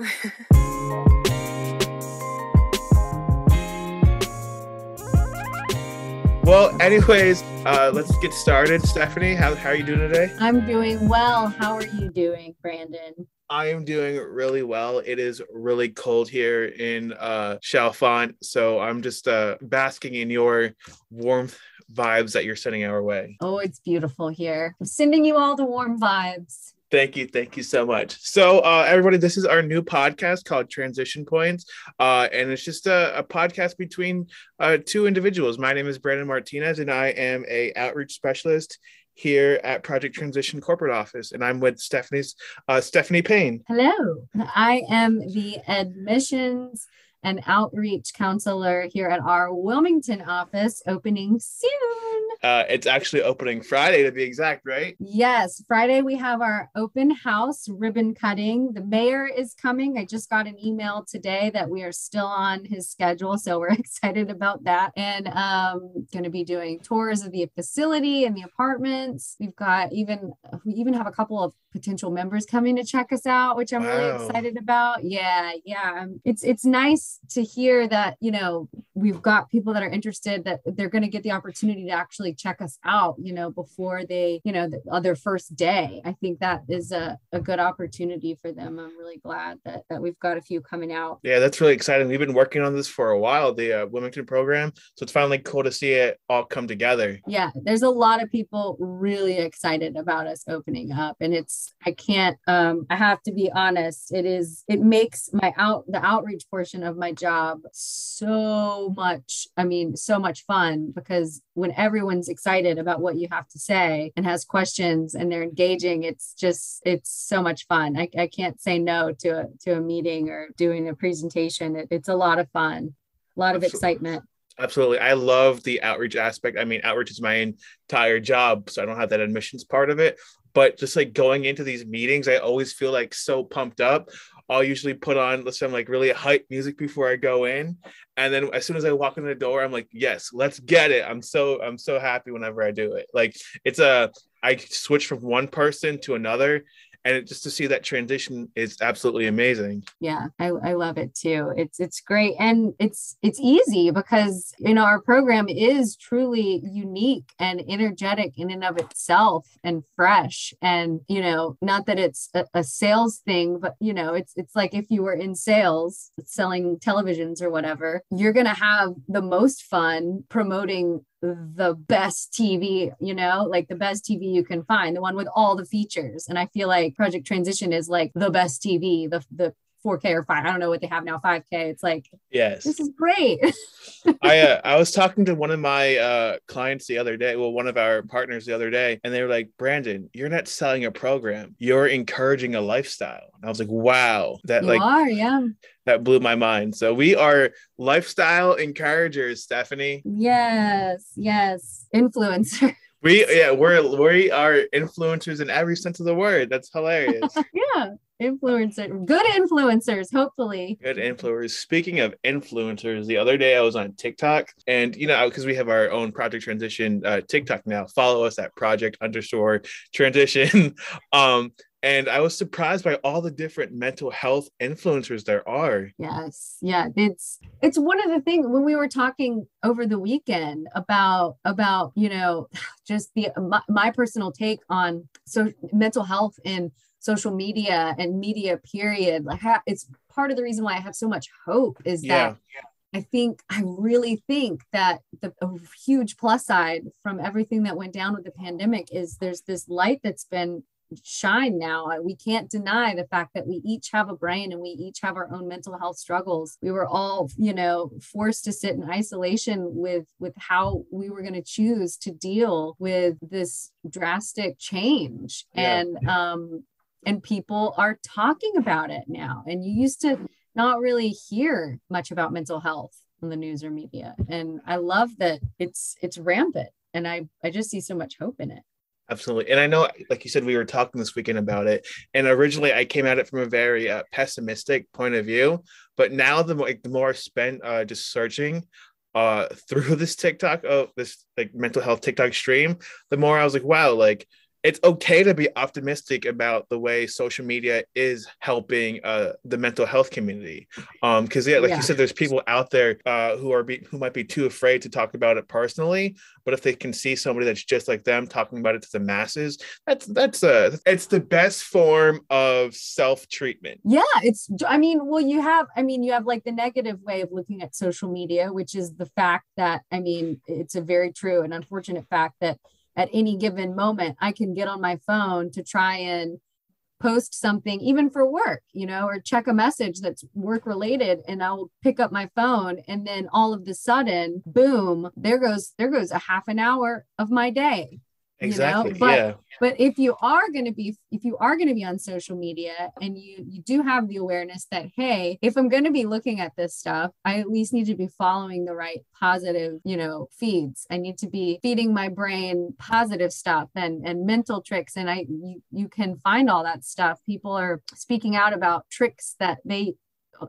well, anyways, uh, let's get started. Stephanie, how, how are you doing today? I'm doing well. How are you doing, Brandon? I am doing really well. It is really cold here in uh, Chalfont, so I'm just uh, basking in your warmth vibes that you're sending our way. Oh, it's beautiful here. I'm sending you all the warm vibes. Thank you. Thank you so much. So, uh, everybody, this is our new podcast called Transition Points. Uh, and it's just a, a podcast between uh, two individuals. My name is Brandon Martinez, and I am a outreach specialist here at Project Transition Corporate Office. And I'm with Stephanie's uh, Stephanie Payne. Hello. I am the admissions and outreach counselor here at our Wilmington office, opening soon. Uh, it's actually opening Friday to be exact, right? Yes, Friday we have our open house ribbon cutting. The mayor is coming. I just got an email today that we are still on his schedule, so we're excited about that. And um, going to be doing tours of the facility and the apartments. We've got even we even have a couple of potential members coming to check us out, which I'm wow. really excited about. Yeah, yeah. Um, it's it's nice to hear that, you know, we've got people that are interested that they're going to get the opportunity to actually check us out, you know, before they, you know, the, uh, their first day. I think that is a, a good opportunity for them. I'm really glad that, that we've got a few coming out. Yeah, that's really exciting. We've been working on this for a while, the uh, Wilmington program. So it's finally cool to see it all come together. Yeah, there's a lot of people really excited about us opening up. And it's, I can't, um, I have to be honest, it is, it makes my out, the outreach portion of my job so much, I mean, so much fun because when everyone's excited about what you have to say and has questions and they're engaging, it's just, it's so much fun. I, I can't say no to a, to a meeting or doing a presentation. It, it's a lot of fun, a lot of Absolutely. excitement. Absolutely. I love the outreach aspect. I mean, outreach is my entire job, so I don't have that admissions part of it. But just like going into these meetings, I always feel like so pumped up. I'll usually put on some like really hype music before I go in. And then as soon as I walk in the door, I'm like, yes, let's get it. I'm so I'm so happy whenever I do it. Like it's a I switch from one person to another and it, just to see that transition is absolutely amazing. Yeah I, I love it too. It's it's great. And it's it's easy because you know our program is truly unique and energetic in and of itself and fresh. And you know not that it's a, a sales thing but you know it's it's like if you were in sales selling televisions or whatever you're to have the most fun promoting the best TV, you know, like the best TV you can find, the one with all the features. And I feel like Project Transition is like the best TV, the the 4K or 5. I don't know what they have now, 5K. It's like, yes, this is great. I uh, I was talking to one of my uh, clients the other day, well, one of our partners the other day, and they were like, Brandon, you're not selling a program, you're encouraging a lifestyle. And I was like, wow, that you like, are, yeah. That blew my mind. So we are lifestyle encouragers, Stephanie. Yes, yes, influencer. We yeah, we're we are influencers in every sense of the word. That's hilarious. yeah influencer good influencers hopefully. Good influencers. Speaking of influencers the other day i was on tiktok and you know because we have our own project transition uh, tiktok now. Follow us at project underscore transition. Um and I was surprised by all the different mental health influencers there are. Yes, yeah, it's it's one of the things when we were talking over the weekend about about you know just the my, my personal take on so mental health and social media and media period like it's part of the reason why i have so much hope is yeah. that I think I really think that the huge plus side from everything that went down with the pandemic is there's this light that's been shine now. We can't deny the fact that we each have a brain and we each have our own mental health struggles. We were all, you know, forced to sit in isolation with with how we were going to choose to deal with this drastic change. Yeah. And um and people are talking about it now. And you used to not really hear much about mental health in the news or media. And I love that it's it's rampant and I I just see so much hope in it. Absolutely. And I know, like you said, we were talking this weekend about it. And originally I came at it from a very uh, pessimistic point of view. But now the, like, the more I spent uh, just searching uh, through this TikTok, of this like mental health TikTok stream, the more I was like, wow, like it's okay to be optimistic about the way social media is helping uh, the mental health community. Um, because yeah, like yeah. you said, there's people out there uh, who are be, who might be too afraid to talk about it personally, but if they can see somebody that's just like them talking about it to the masses, that's that's a it's the best form of self treatment. Yeah, it's. I mean, well, you have. I mean, you have like the negative way of looking at social media, which is the fact that I mean, it's a very true and unfortunate fact that at any given moment i can get on my phone to try and post something even for work you know or check a message that's work related and i'll pick up my phone and then all of the sudden boom there goes there goes a half an hour of my day exactly you know? but yeah. but if you are going to be if you are going to be on social media and you you do have the awareness that hey if i'm going to be looking at this stuff i at least need to be following the right positive you know feeds. I need to be feeding my brain positive stuff and and mental tricks. And i you, you can find all that stuff. People are speaking out about tricks that they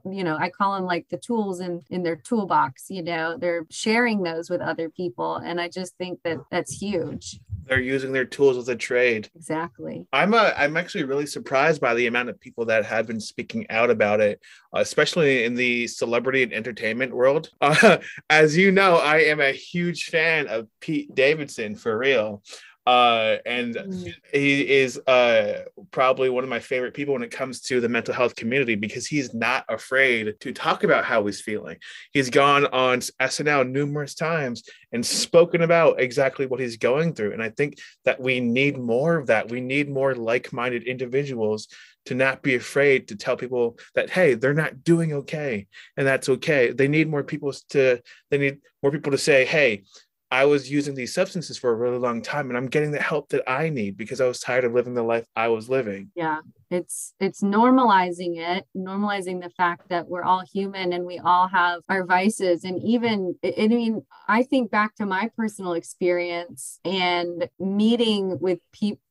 you know i call them like the tools in in their toolbox you know they're sharing those with other people. And i just think that that's huge they're using their tools as a trade. Exactly. I'm a i'm actually really surprised by the amount of people that have been speaking out about it especially in the celebrity and entertainment world. Uh, as you know i am a huge fan of pete davidson for real uh, and mm. he is uh, probably one of my favorite people when it comes to the mental health community because he's not afraid to talk about how he's feeling. He's gone on SNL numerous times and spoken about exactly what he's going through. And I think that we need more of that. We need more like minded individuals to not be afraid to tell people that hey they're not doing okay and that's okay they need more people to they need more people to say hey I was using these substances for a really long time and I'm getting the help that I need because I was tired of living the life I was living. Yeah. It's it's normalizing it, normalizing the fact that we're all human and we all have our vices and even I mean I think back to my personal experience and meeting with people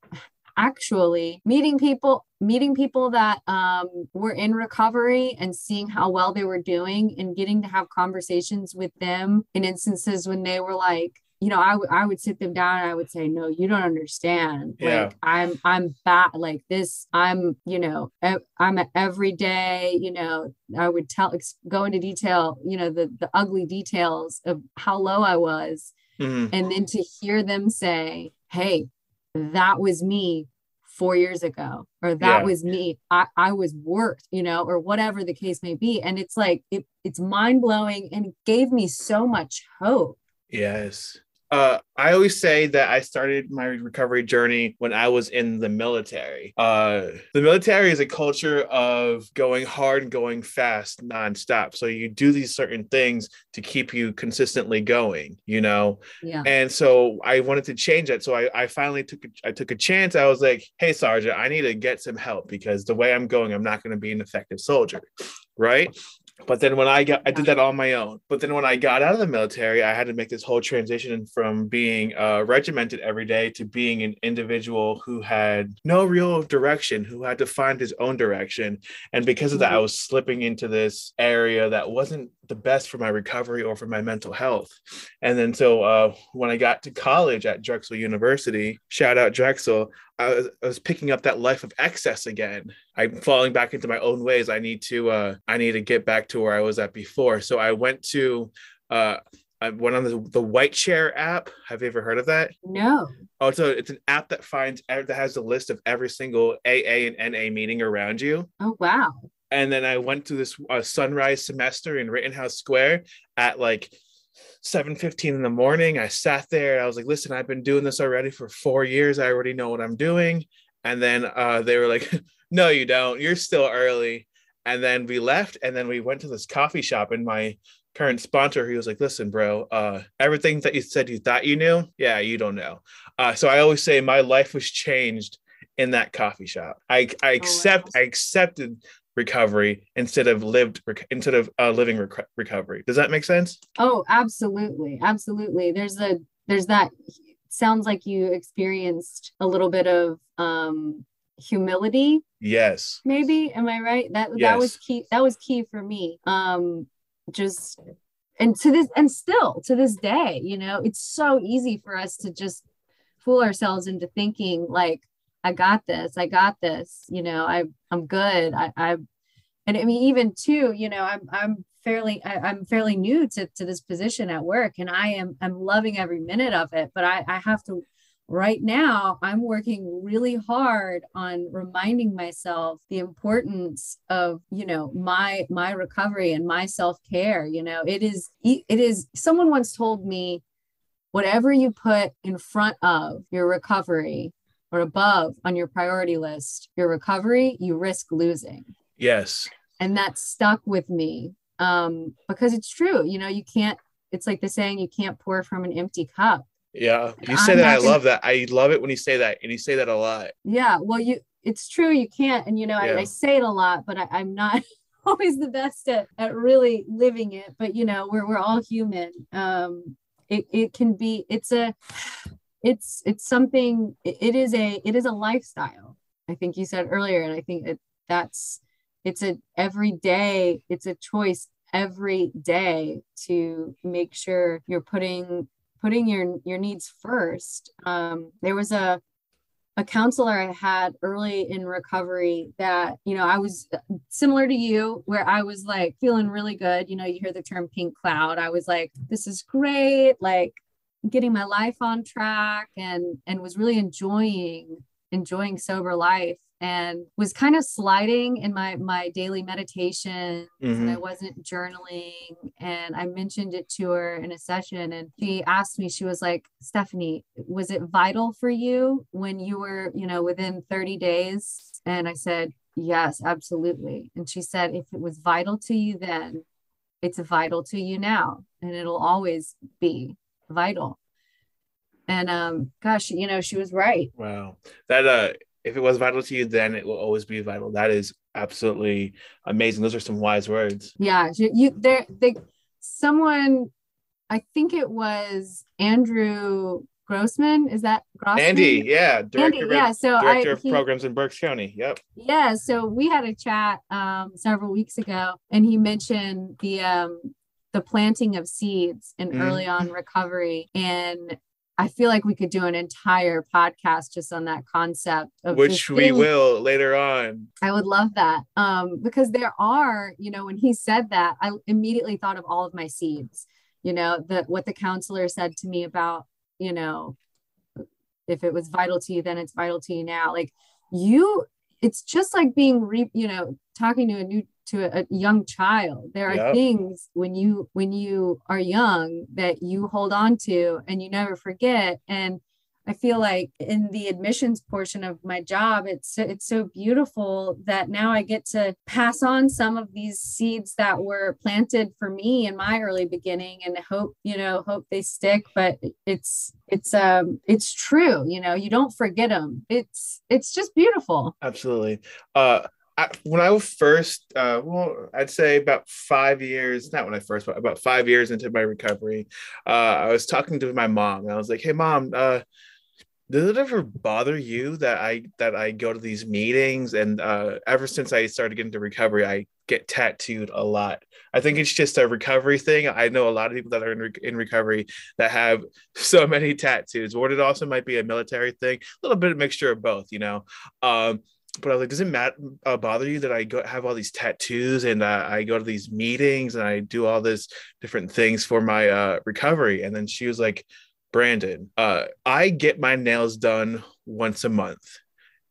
actually meeting people meeting people that um, were in recovery and seeing how well they were doing and getting to have conversations with them in instances when they were like you know I, w- I would sit them down and i would say no you don't understand yeah. like i'm i'm bad like this i'm you know i'm a everyday you know i would tell go into detail you know the the ugly details of how low i was mm-hmm. and then to hear them say hey that was me four years ago or that yeah. was me I, I was worked you know or whatever the case may be. And it's like it, it's mind-blowing and it gave me so much hope. Yes uh, I always say that I started my recovery journey when I was in the military. Uh, the military is a culture of going hard and going fast nonstop. So you do these certain things to keep you consistently going, you know? Yeah. And so I wanted to change that. So I, I finally took a, I took a chance. I was like, hey, Sergeant, I need to get some help because the way I'm going, I'm not going to be an effective soldier. Right. But then when I got, I did that on my own. But then when I got out of the military, I had to make this whole transition from being uh, regimented every day to being an individual who had no real direction, who had to find his own direction. And because of that, I mm-hmm. was slipping into this area that wasn't the best for my recovery or for my mental health. And then so uh, when I got to college at Drexel University, shout out Drexel, I was, I was, picking up that life of excess again. I'm falling back into my own ways. I need to uh, I need to get back to where I was at before. So I went to uh, I went on the, the White Chair app. Have you ever heard of that? No. Oh, so it's an app that finds that has a list of every single AA and NA meeting around you. Oh wow. And then I went to this uh, sunrise semester in Rittenhouse Square at like 7:15 in the morning. I sat there. I was like, "Listen, I've been doing this already for 4 years. I already know what I'm doing." And then uh, they were like, "No, you don't. You're still early." And then we left and then we went to this coffee shop and my current sponsor he was like listen bro uh everything that you said you thought you knew yeah you don't know uh so i always say my life was changed in that coffee shop i i accept oh, wow. i accepted recovery instead of lived instead of uh, living rec- recovery. Does that make sense? Oh, absolutely, absolutely. There's a there's that. Sounds like you experienced a little bit of um, humility. Yes. Maybe am I right? That yes. that was key. That was key for me. Um, just and to this and still to this day, you know, it's so easy for us to just fool ourselves into thinking like I got this, I got this, you know, I I'm good. I I and I mean even too, you know, I'm I'm fairly I, am fairly new to, to this position at work and I am I'm loving every minute of it, but I, I have to right now i'm working really hard on reminding myself the importance of you know my my recovery and my self-care you know it is it is someone once told me whatever you put in front of your recovery or above on your priority list your recovery you risk losing yes and that stuck with me um because it's true you know you can't it's like the saying you can't pour from an empty cup yeah, you say I'm that. I gonna... love that. I love it when you say that, and you say that a lot. Yeah, well, you it's true. You can't, and you know, yeah. I, I, say it a lot, but I, I'm not always the best at, at really living it. But you know, we're we're all human. Um, it it can be. It's a, it's it's something. It is a it is a lifestyle. I think you said earlier, and I think it, that's it's a every day. It's a choice every day to make sure you're putting putting your your needs first. Um, there was a a counselor I had early in recovery that, you know, I was similar to you, where I was like feeling really good. You know, you hear the term pink cloud. I was like, this is great, like getting my life on track and and was really enjoying enjoying sober life and was kind of sliding in my my daily meditation mm-hmm. and i wasn't journaling and i mentioned it to her in a session and she asked me she was like stephanie was it vital for you when you were you know within 30 days? And i said yes absolutely. And she said if it was vital to you then it's vital to you now and it'll always be vital and um gosh you know she was right wow that uh if it was vital to you, then it will always be vital. That is absolutely amazing. Those are some wise words. Yeah, you there. They, someone, I think it was Andrew Grossman. Is that Grossman? Andy? Yeah, director. Andy, yeah, so director I, of he, programs in Berks County. Yep. Yeah, so we had a chat um, several weeks ago, and he mentioned the um, the planting of seeds in mm. early on recovery and I feel like we could do an entire podcast just on that concept of which we will later on. I would love that. Um, because there are, you know, when he said that, I immediately thought of all of my seeds, you know, that what the counselor said to me about, you know, if it was vital to you, then it's vital to you now. Like you, it's just like being re, you know, talking to a new to a, a young child there are yep. things when you when you are young that you hold on to and you never forget and I feel like in the admissions portion of my job, it's it's so beautiful that now I get to pass on some of these seeds that were planted for me in my early beginning, and hope you know hope they stick. But it's it's um it's true, you know, you don't forget them. It's it's just beautiful. Absolutely. Uh, when I was first, uh, well, I'd say about five years, not when I first, but about five years into my recovery, uh, I was talking to my mom and I was like, Hey mom, uh, does it ever bother you that I, that I go to these meetings and, uh, ever since I started getting to recovery, I get tattooed a lot. I think it's just a recovery thing. I know a lot of people that are in, re- in recovery that have so many tattoos, or it also might be a military thing, a little bit of mixture of both, you know? Um, but I was like, does it matter uh, bother you that I go have all these tattoos and uh, I go to these meetings and I do all these different things for my uh, recovery? And then she was like, Brandon, uh, I get my nails done once a month.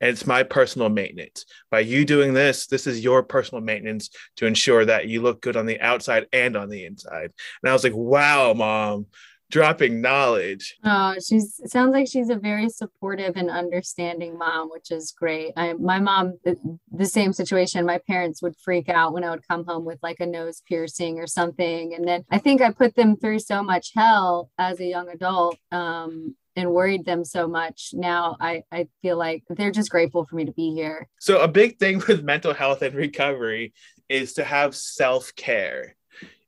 And it's my personal maintenance. By you doing this, this is your personal maintenance to ensure that you look good on the outside and on the inside. And I was like, wow, mom, dropping knowledge. Oh, she's sounds like she's a very supportive and understanding mom, which is great. I my mom the, the, same situation. My parents would freak out when I would come home with like a nose piercing or something, and then I think I put them through so much hell as a young adult. Um, and worried them so much. Now I, I feel like they're just grateful for me to be here. So, a big thing with mental health and recovery is to have self care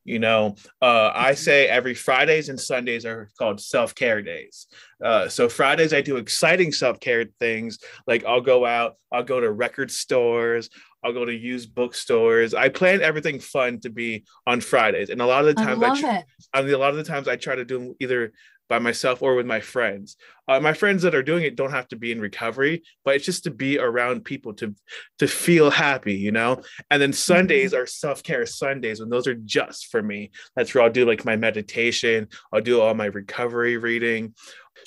you know, uh, I mm-hmm. say every Fridays and Sundays are called self care days. Uh, so Fridays I do exciting self care things like I'll go out, I'll go to record stores, I'll go to used bookstores. I plan everything fun to be on Fridays, and a lot of the times I, I, tr- I mean, a lot of the times I try to do either by myself or with my friends. Uh, my friends that are doing it don't have to be in recovery, but it's just to be around people to to feel happy, you know. And then Sundays are self care Sundays, and those are just for me. That's where I'll do like my meditation. I'll do all my recovery reading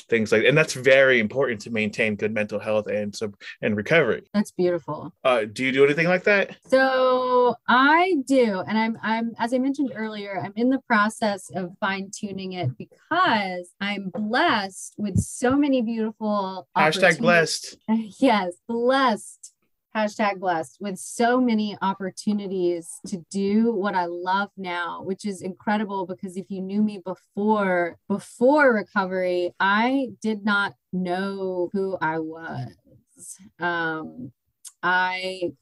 things like and that's very important to maintain good mental health and so and recovery that's beautiful uh do you do anything like that so i do and i'm i'm as i mentioned earlier i'm in the process of fine tuning it because i'm blessed with so many beautiful hashtag blessed yes blessed hashtag blessed with so many opportunities to do what I love now, which is incredible because if you knew me before before recovery, I did not know who I was. Um, I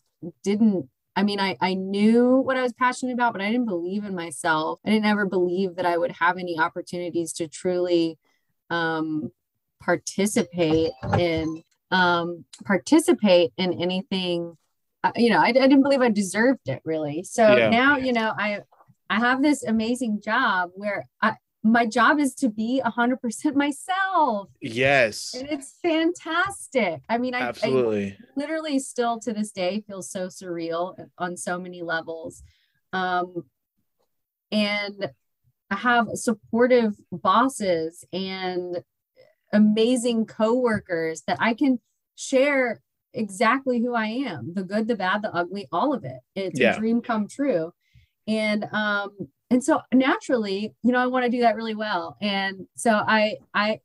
didn't I mean, I, I knew what I was passionate about, but I didn't believe in myself. I didn't ever believe that I would have any opportunities to truly um, participate in um, participate in anything. Uh, you know, I, I, didn't believe I deserved it really. So yeah. now, you know, I I have this amazing job where I, my job is to be 100% myself. Yes. And it's fantastic. I mean, I, absolutely I literally still to this day feel so surreal on so many levels. Um, and I have supportive bosses and amazing coworkers that I can share exactly who I am, the good, the bad, the ugly, all of it. It's yeah. a dream come true. And um and so naturally, you know, I want to do that really well. And so I I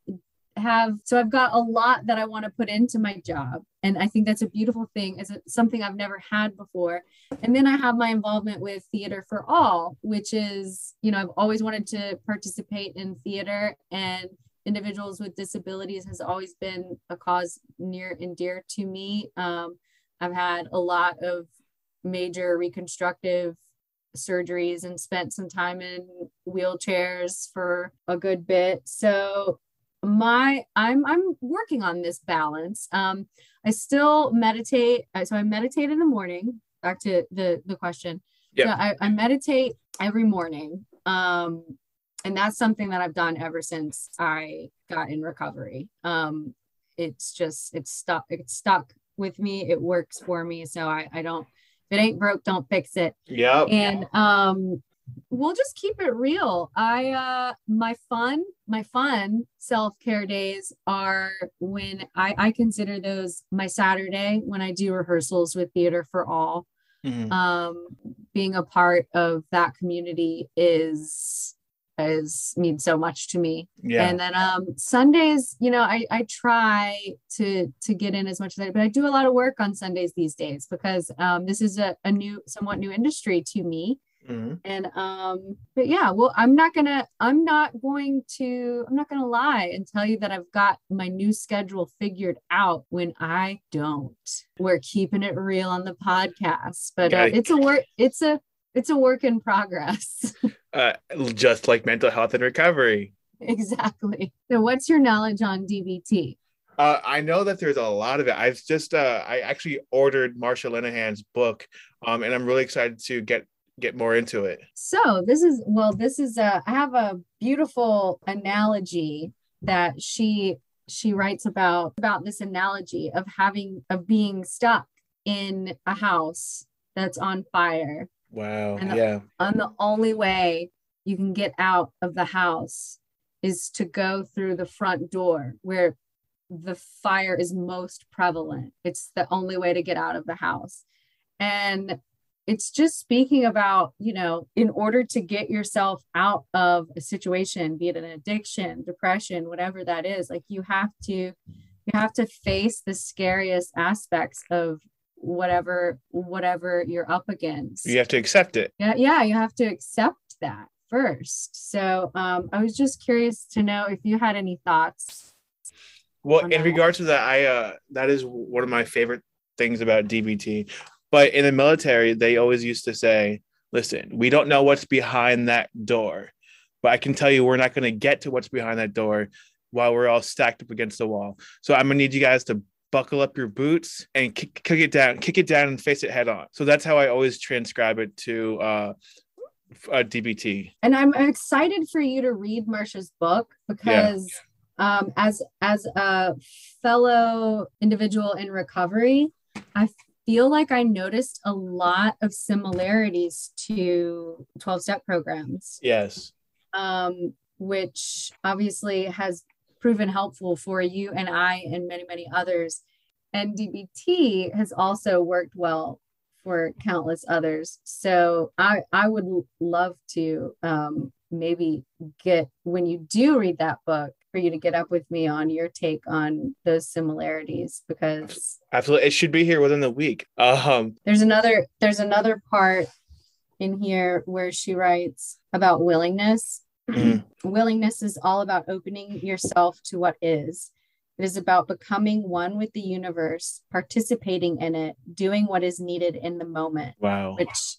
have so I've got a lot that I want to put into my job. And I think that's a beautiful thing. Is something I've never had before. And then I have my involvement with Theater for All, which is, you know, I've always wanted to participate in theater and individuals with disabilities has always been a cause near and dear to me. Um, I've had a lot of major reconstructive surgeries and spent some time in wheelchairs for a good bit. So my I'm I'm working on this balance. Um, I still meditate. So I meditate in the morning. Back to the the question. Yeah, so I, I meditate every morning. Um, and that's something that I've done ever since I got in recovery. Um, it's just it's stuck it's stuck with me. It works for me. So I, I don't if it ain't broke, don't fix it. Yeah. And um we'll just keep it real. I uh my fun, my fun self-care days are when I, I consider those my Saturday when I do rehearsals with Theater for All. Mm-hmm. Um being a part of that community is is means so much to me. Yeah. And then um Sundays, you know, I I try to to get in as much as I but I do a lot of work on Sundays these days because um this is a, a new somewhat new industry to me. Mm-hmm. And um but yeah, well I'm not going to I'm not going to I'm not going to lie and tell you that I've got my new schedule figured out when I don't. We're keeping it real on the podcast, but uh, it's a work it's a it's a work in progress. uh, just like mental health and recovery. Exactly. So, what's your knowledge on DBT? Uh, I know that there's a lot of it. I've just uh, I actually ordered Marsha Linehan's book, um, and I'm really excited to get get more into it. So this is well, this is a I have a beautiful analogy that she she writes about about this analogy of having of being stuck in a house that's on fire Wow. And the, yeah. And the only way you can get out of the house is to go through the front door where the fire is most prevalent. It's the only way to get out of the house. And it's just speaking about, you know, in order to get yourself out of a situation, be it an addiction, depression, whatever that is, like you have to you have to face the scariest aspects of whatever whatever you're up against. You have to accept it. Yeah yeah you have to accept that first. So um i was just curious to know if you had any thoughts well in regards to that i uh that is one of my favorite things about dbt but in the military they always used to say listen we don't know what's behind that door but i can tell you we're not going to get to what's behind that door while we're all stacked up against the wall. So i'm going to need you guys to buckle up your boots and kick, kick, it down, kick it down and face it head on. So that's how I always transcribe it to uh, uh, DBT. And I'm excited for you to read Marsha's book because yeah. um, as as a fellow individual in recovery, I feel like I noticed a lot of similarities to 12 step programs. Yes. Um, which obviously has proven helpful for you and I and many, many others. And DBT has also worked well for countless others. So I, I would love to um, maybe get, when you do read that book, for you to get up with me on your take on those similarities because absolutely it should be here within the week um there's another there's another part in here where she writes about willingness Mm-hmm. Willingness is all about opening yourself to what is. It is about becoming one with the universe, participating in it, doing what is needed in the moment. Wow. Which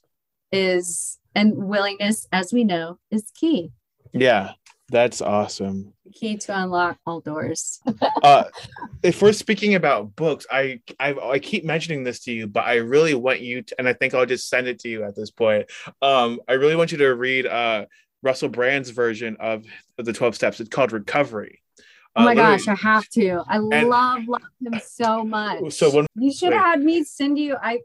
is, and willingness, as we know, is key. Yeah, that's awesome. Key to unlock all doors. uh, if we're speaking about books, I, I I keep mentioning this to you, but I really want you to, and I think I'll just send it to you at this point. Um, I really want you to read uh Russell Brand's version of, the 12 steps. It's called Recovery. Oh my uh, gosh, I have to. I and, love love him so much. So when you should have had me send you I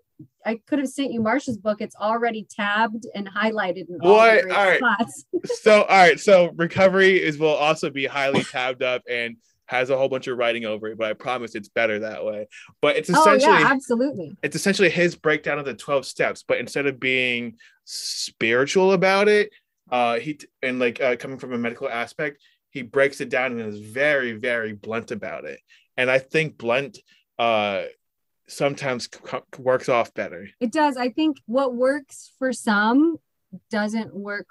I could have sent you Marsha's book. It's already tabbed and highlighted in all, all right. spots. so all right, so recovery is will also be highly tabbed up and has a whole bunch of writing over it, but I promise it's better that way. But it's essentially oh, yeah, absolutely. It's essentially his breakdown of the 12 steps, but instead of being spiritual about it, uh he and like uh, coming from a medical aspect he breaks it down and is very very blunt about it and i think blunt uh sometimes c- works off better it does i think what works for some doesn't work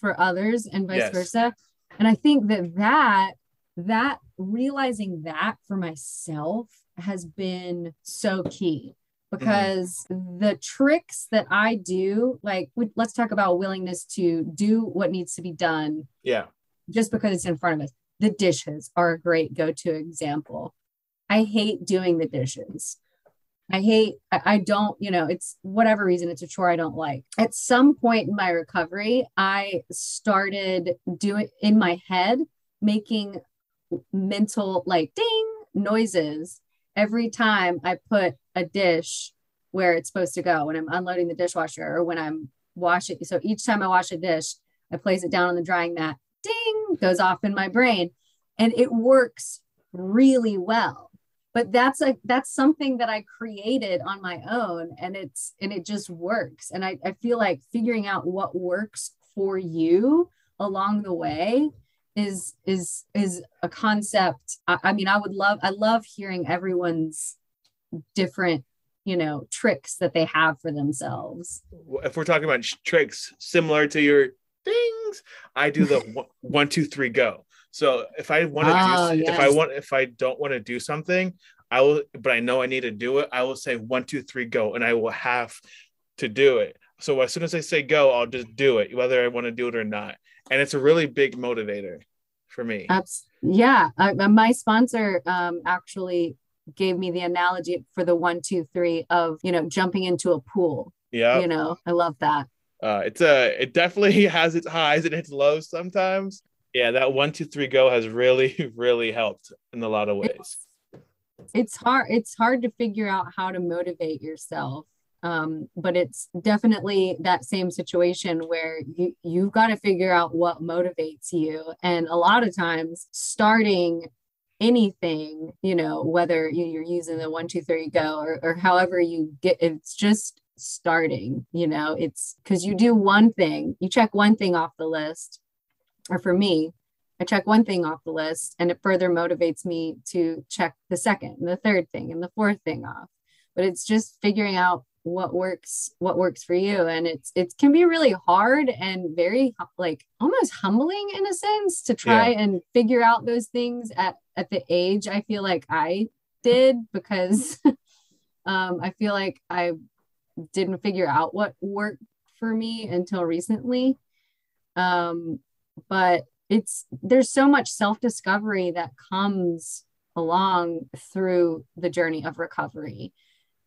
for others and vice yes. versa and i think that that that realizing that for myself has been so key. Because mm-hmm. the tricks that I do, like we, let's talk about willingness to do what needs to be done. Yeah. Just because it's in front of us. The dishes are a great go-to example. I hate doing the dishes. I hate, I, I don't, you know, it's whatever reason, it's a chore I don't like. At some point in my recovery, I started doing in my head, making mental like ding noises every time I put a dish where it's supposed to go when I'm unloading the dishwasher or when I'm washing. So each time I wash a dish, I place it down on the drying mat, ding, goes off in my brain. And it works really well. But that's a that's something that I created on my own and it's and it just works. And I, I feel like figuring out what works for you along the way is is is a concept. I, I, mean i would love i love hearing everyone's different you know tricks that they have for themselves. If we're talking about tricks similar to your things i do the one, one two three go. So if i want to oh, do ah, yes. if i want if i don't want to do something i will but i know i need to do it i will say one two three go and i will have to do it. So as soon as i say go i'll just do it whether i want to do it or not and it's a really big motivator for me that's yeah uh, my sponsor um actually gave me the analogy for the one, two, three of, you know, jumping into a pool. Yeah. You know, I love that. Uh, it's a, it definitely has its highs and its lows sometimes. Yeah, that one, two, three go has really, really helped in a lot of ways. It's, it's hard. It's hard to figure out how to motivate yourself. Um, but it's definitely that same situation where you you've got to figure out what motivates you and a lot of times starting anything, you know, whether you're using the one, two, three, go or, or however you get, it's just starting, you know, it's because you do one thing, you check one thing off the list. Or for me, I check one thing off the list and it further motivates me to check the second and the third thing and the fourth thing off. But it's just figuring out what works what works for you. And it's it can be really hard and very like almost humbling in a sense to try yeah. and figure out those things at at the age I feel like I did because um I feel like I didn't figure out what worked for me until recently. Um but it's there's so much self-discovery that comes along through the journey of recovery.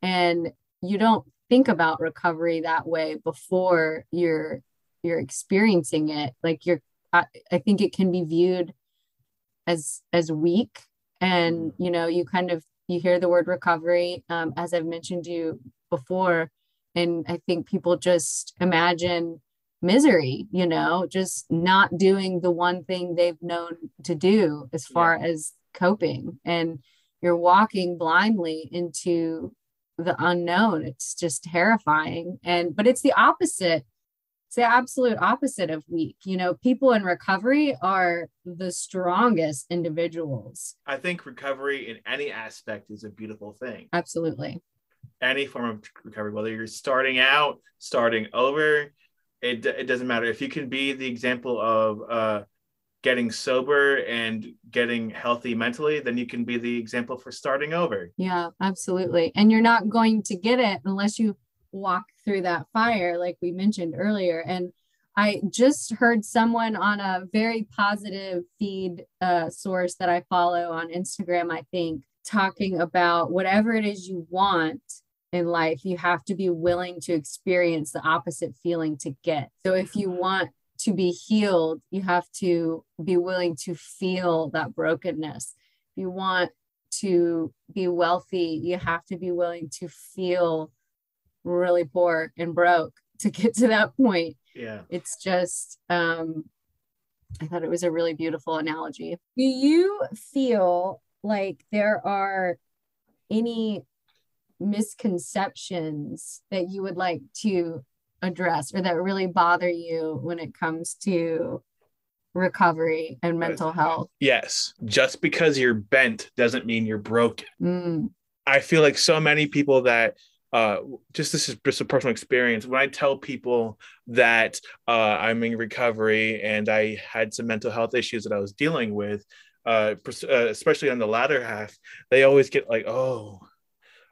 And you don't think about recovery that way before you're you're experiencing it. Like you're I, I think it can be viewed as as weak and you know you kind of you hear the word recovery um, as i've mentioned to you before and i think people just imagine misery you know just not doing the one thing they've known to do as far yeah. as coping. And you're walking blindly into the unknown it's just terrifying and but it's the opposite it's the absolute opposite of weak. You know, people in recovery are the strongest individuals. I think recovery in any aspect is a beautiful thing. Absolutely. Any form of recovery, whether you're starting out, starting over, it, it doesn't matter. If you can be the example of uh, getting sober and getting healthy mentally, then you can be the example for starting over. Yeah, absolutely. And you're not going to get it unless you walk through that fire, like we mentioned earlier. And I just heard someone on a very positive feed uh, source that I follow on Instagram, I think, talking about whatever it is you want in life, you have to be willing to experience the opposite feeling to get. So if you want to be healed, you have to be willing to feel that brokenness. If you want to be wealthy, you have to be willing to feel really poor and broke to get to that point. Yeah. It's just um I thought it was a really beautiful analogy. Do you feel like there are any misconceptions that you would like to address or that really bother you when it comes to recovery and mental health? Yes. Just because you're bent doesn't mean you're broken. Mm. I feel like so many people that uh, just this is just a personal experience. When I tell people that uh, I'm in recovery and I had some mental health issues that I was dealing with, uh, uh, especially on the latter half, they always get like, "Oh,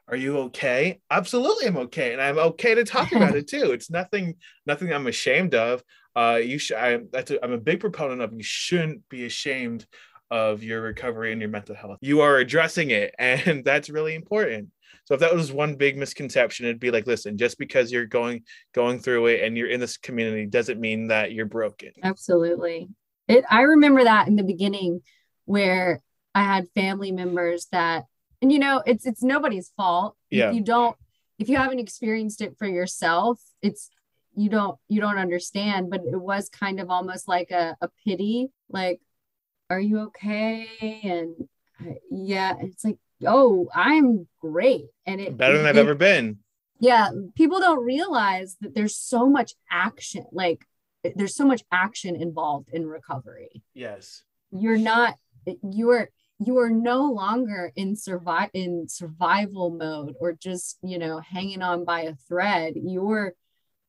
are you okay?" Absolutely, I'm okay, and I'm okay to talk about it too. It's nothing, nothing I'm ashamed of. Uh, you should. I, that's a, I'm a big proponent of. You shouldn't be ashamed of your recovery and your mental health. You are addressing it, and that's really important. So if that was one big misconception, it'd be like, listen, just because you're going going through it and you're in this community doesn't mean that you're broken. Absolutely. It I remember that in the beginning where I had family members that and you know, it's it's nobody's fault. Yeah. If you don't if you haven't experienced it for yourself, it's you don't you don't understand, but it was kind of almost like a, a pity, like, are you okay? And uh, yeah, it's like oh, I'm great. And it better than it, I've ever been. Yeah. People don't realize that there's so much action, like there's so much action involved in recovery. Yes. You're not, you're, you are no longer in survive in survival mode or just you know hanging on by a thread. You're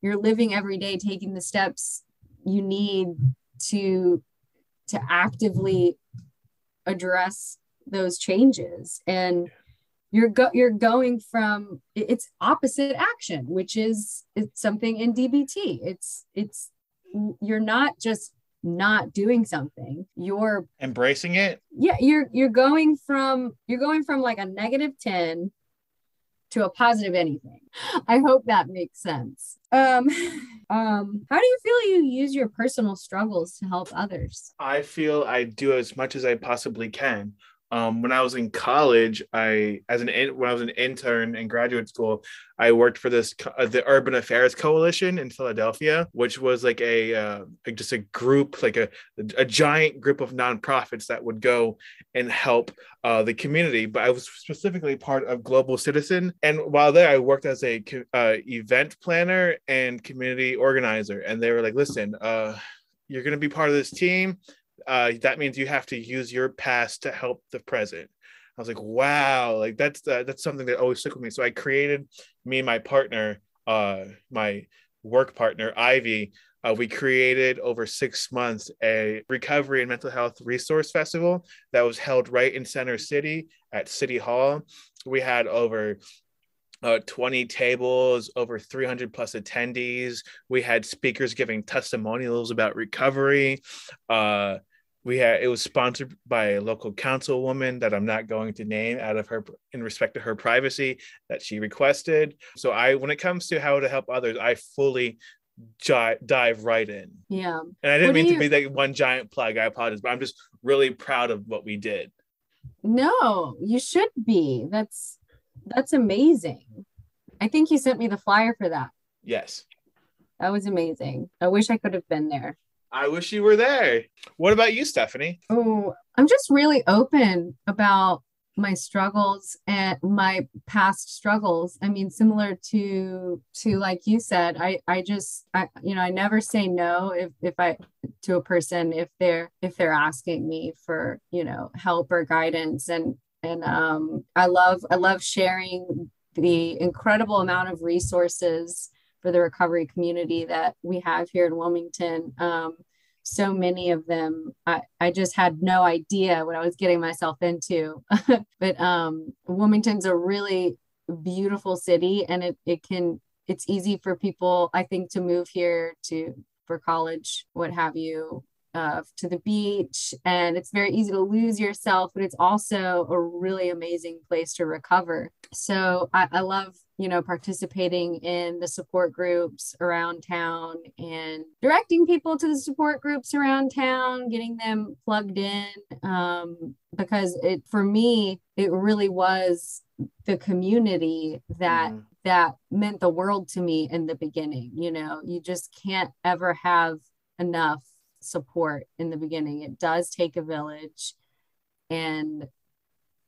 you're living every day taking the steps you need to to actively address those changes. And you're go you're going from it's opposite action which is it's something in dbt it's it's you're not just not doing something you're embracing it? Yeah you're you're going from you're going from like a negative 10 to a positive anything. I hope that makes sense. Um um how do you feel you use your personal struggles to help others? I feel i do as much as i possibly can um, when I was in college, I as an when I was an intern in graduate school, I worked for this uh, the Urban Affairs Coalition in Philadelphia, which was like a uh, just a group, like a a giant group of nonprofits that would go and help uh, the community. But I was specifically part of Global Citizen, and while there, I worked as a uh, event planner and community organizer. And they were like, "Listen, uh, you're going to be part of this team." Uh, that means you have to use your past to help the present. I was like, wow, like that's uh, that's something that always stuck with me. So I created me and my partner, uh, my work partner Ivy. Uh, we created over six months a recovery and mental health resource festival that was held right in Center City at City Hall. We had over uh, 20 tables, over 300 plus attendees. We had speakers giving testimonials about recovery. Uh, we had it was sponsored by a local councilwoman that I'm not going to name out of her in respect to her privacy that she requested. So I when it comes to how to help others, I fully j- dive right in. Yeah. And I didn't What mean you- to be like one giant plug. I apologize, but I'm just really proud of what we did. No, you should be. That's that's amazing. I think you sent me the flyer for that. Yes. That was amazing. I wish I could have been there. I wish you were there. What about you, Stephanie? Oh, I'm just really open about my struggles and my past struggles. I mean, similar to to like you said, I I just I you know I never say no if if I to a person if they're if they're asking me for you know help or guidance and and um I love I love sharing the incredible amount of resources for the recovery community that we have here in Wilmington. Um, so many of them I, I just had no idea what I was getting myself into. but um, Wilmington's a really beautiful city and it, it can it's easy for people I think to move here to for college, what have you, uh, to the beach. And it's very easy to lose yourself, but it's also a really amazing place to recover. So I, I love you know, participating in the support groups around town and directing people to the support groups around town, getting them plugged in. Um, because it, for me, it really was the community that Mhm. that meant the world to me in the beginning. You know, you just can't ever have enough support in the beginning. It does take a village, and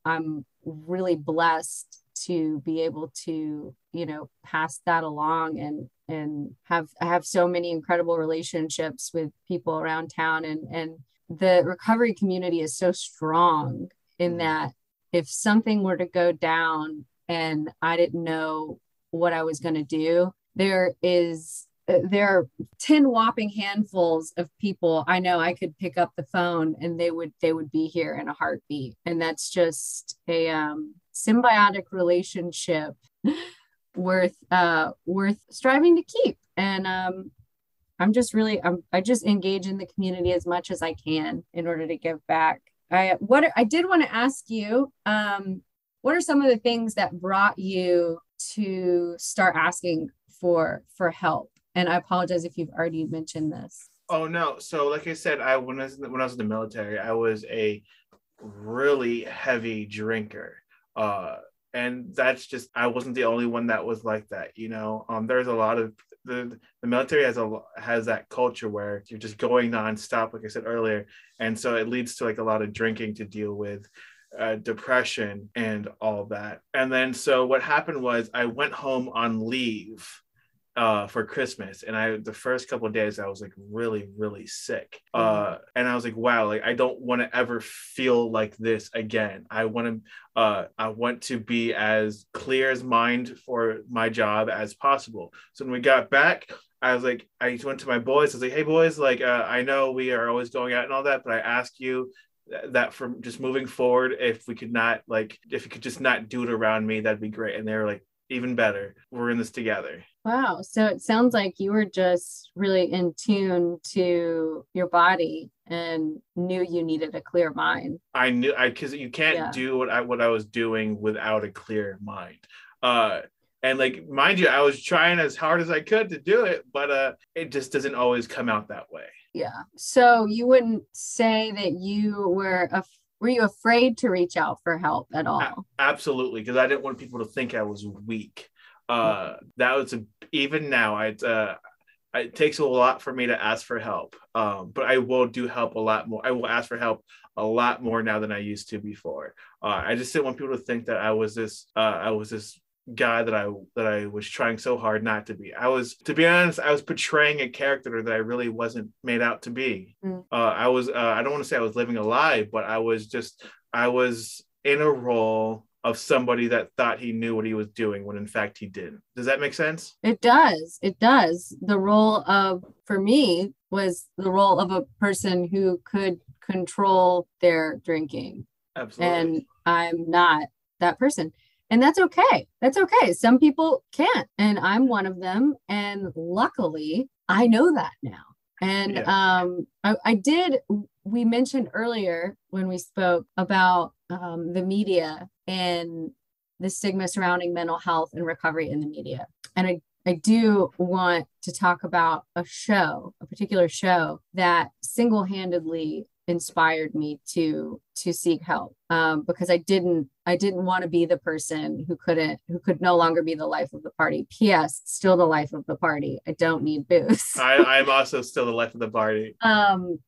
I'm really blessed to be able to you know pass that along and and have I have so many incredible relationships with people around town and and the recovery community is so strong in Mhm. that if something were to go down and I didn't know what I was going to do there is there are 10 whopping handfuls of people I know I could pick up the phone and they would they would be here in a heartbeat. And that's just a um, symbiotic relationship worth uh worth striving to keep. And um i'm just really i'm i just engage in the community as much as i can in order to give back. I what i did want to ask you um what are some of the things that brought you to start asking for for help and i apologize if you've already mentioned this Oh no! So, like I said, I when I was when I was in the military, I was a really heavy drinker, uh, and that's just I wasn't the only one that was like that. You know, um, there's a lot of the the military has a has that culture where you're just going nonstop, like I said earlier, and so it leads to like a lot of drinking to deal with. Uh, depression and all that and then so what happened was i went home on leave uh for Christmas and I the first couple of days I was like really really sick. Uh and I was like wow like I don't want to ever feel like this again. I want to uh I want to be as clear as mind for my job as possible. So when we got back I was like I went to my boys. I was like hey boys like uh, I know we are always going out and all that but I ask you that from just moving forward if we could not like if you could just not do it around me that'd be great. And they were like even better. We're in this together Wow. So it sounds like you were just really in tune to your body and knew you needed a clear mind. I knew I because you can't Yeah. do what I what I was doing without a clear mind. Uh and like mind you, I was trying as hard as I could to do it, but uh it just doesn't always come out that way. Yeah. So you wouldn't say that you were a were you afraid to reach out for help at all? Absolutely, because I didn't want people to think I was weak. Uh that was a, even now I uh it takes a lot for me to ask for help. Um, but I will do help a lot more. I will ask for help a lot more now than I used to before. Uh, I just didn't want people to think that I was this uh, I was this guy that I that I was trying so hard not to be. I was to be honest, I was portraying a character that I really wasn't made out to be. Mm. Uh, I was uh, I don't want to say I was living a lie, but I was just I was in a role of somebody that thought he knew what he was doing when in fact he didn't. Does that make sense? It does. It does. The role of, for me, was the role of a person who could control their drinking. Absolutely. And I'm not that person. And that's okay. That's okay. Some people can't. And I'm one of them. And luckily, I know that now. And um, I, I did, we mentioned earlier when we spoke about um, the media and the stigma surrounding mental health and recovery in the media. And I I do want to talk about a show, a particular show that single handedly inspired me to to seek help um, because I didn't I didn't want to be the person who couldn't who could no longer be the life of the party. P.S. Still the life of the party. I don't need booze. I, I'm also still the life of the party. Um,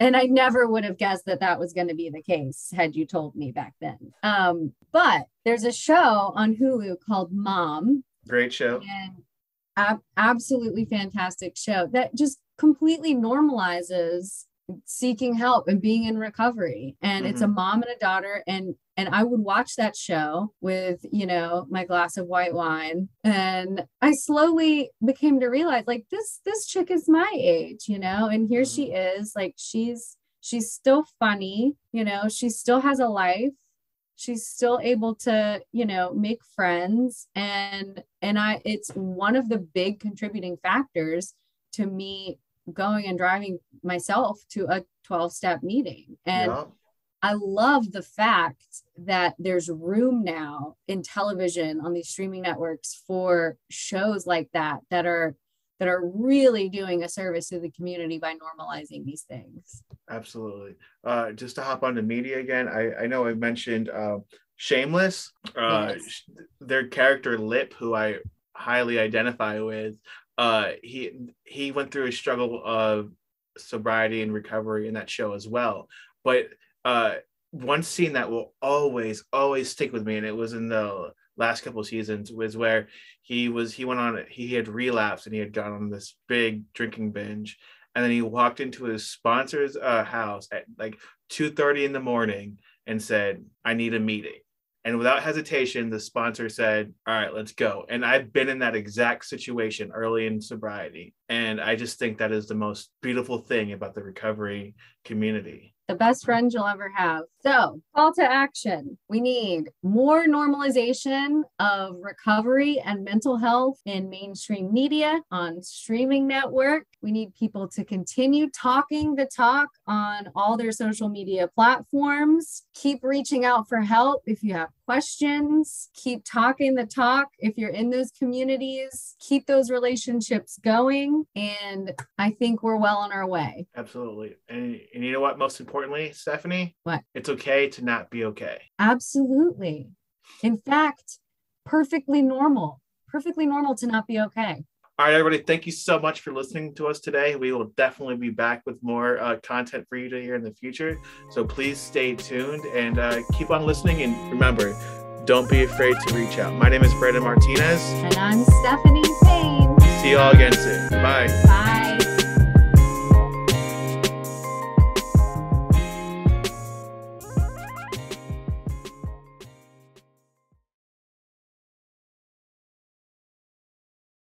and I never would have guessed that that was going to be the case had you told me back then. Um, but there's a show on Hulu called Mom. Great show. And ab- absolutely fantastic show that just completely normalizes seeking help and being in recovery and mm-hmm. it's a mm-hmm. mom and a daughter and and I would watch that show with you know my glass of white wine and I slowly became to realize like this this chick is my age you know and here mm-hmm. she is like she's she's still funny you know she still has a life she's still able to you know make friends and and i it's one of the big contributing factors to me going and driving myself to a 12 step meeting and yeah. I love the fact that there's room now in television on these streaming networks for shows like that that are that are really doing a service to the community by normalizing these things. Absolutely. Uh, just to hop on the media again, I, I know I mentioned uh, Shameless, uh, yes. their character Lip, who I highly identify with. Uh, he he went through a struggle of sobriety and recovery in that show as well. But uh, one scene that will always always stick with me, and it was in the last couple seasons was where he was he went on he had relapsed and he had gone on this big drinking binge and then he walked into his sponsor's uh, house at like 2.30 in the morning and said i need a meeting. And without hesitation the sponsor said all right let's go. And i've been in that exact situation early in sobriety and i just think that is the most beautiful thing about the recovery community the best friend you'll ever have. So, call to action. We need more normalization of recovery and mental health in mainstream media, on streaming network. We need people to continue talking the talk on all their social media platforms. Keep reaching out for help if you have questions. Keep talking the talk if you're in those communities. Keep those relationships going. And I think we're well on our way. Absolutely. And, and you know what? Most importantly, Stephanie? What? It's okay to not be okay. Absolutely. In fact, perfectly normal. Perfectly normal to not be okay. All right, everybody, thank you so much for listening to us today. We will definitely be back with more uh, content for you to hear in the future. So please stay tuned and uh, keep on listening. And remember, don't be afraid to reach out. My name is Brandon Martinez. And I'm Stephanie Payne. See you all again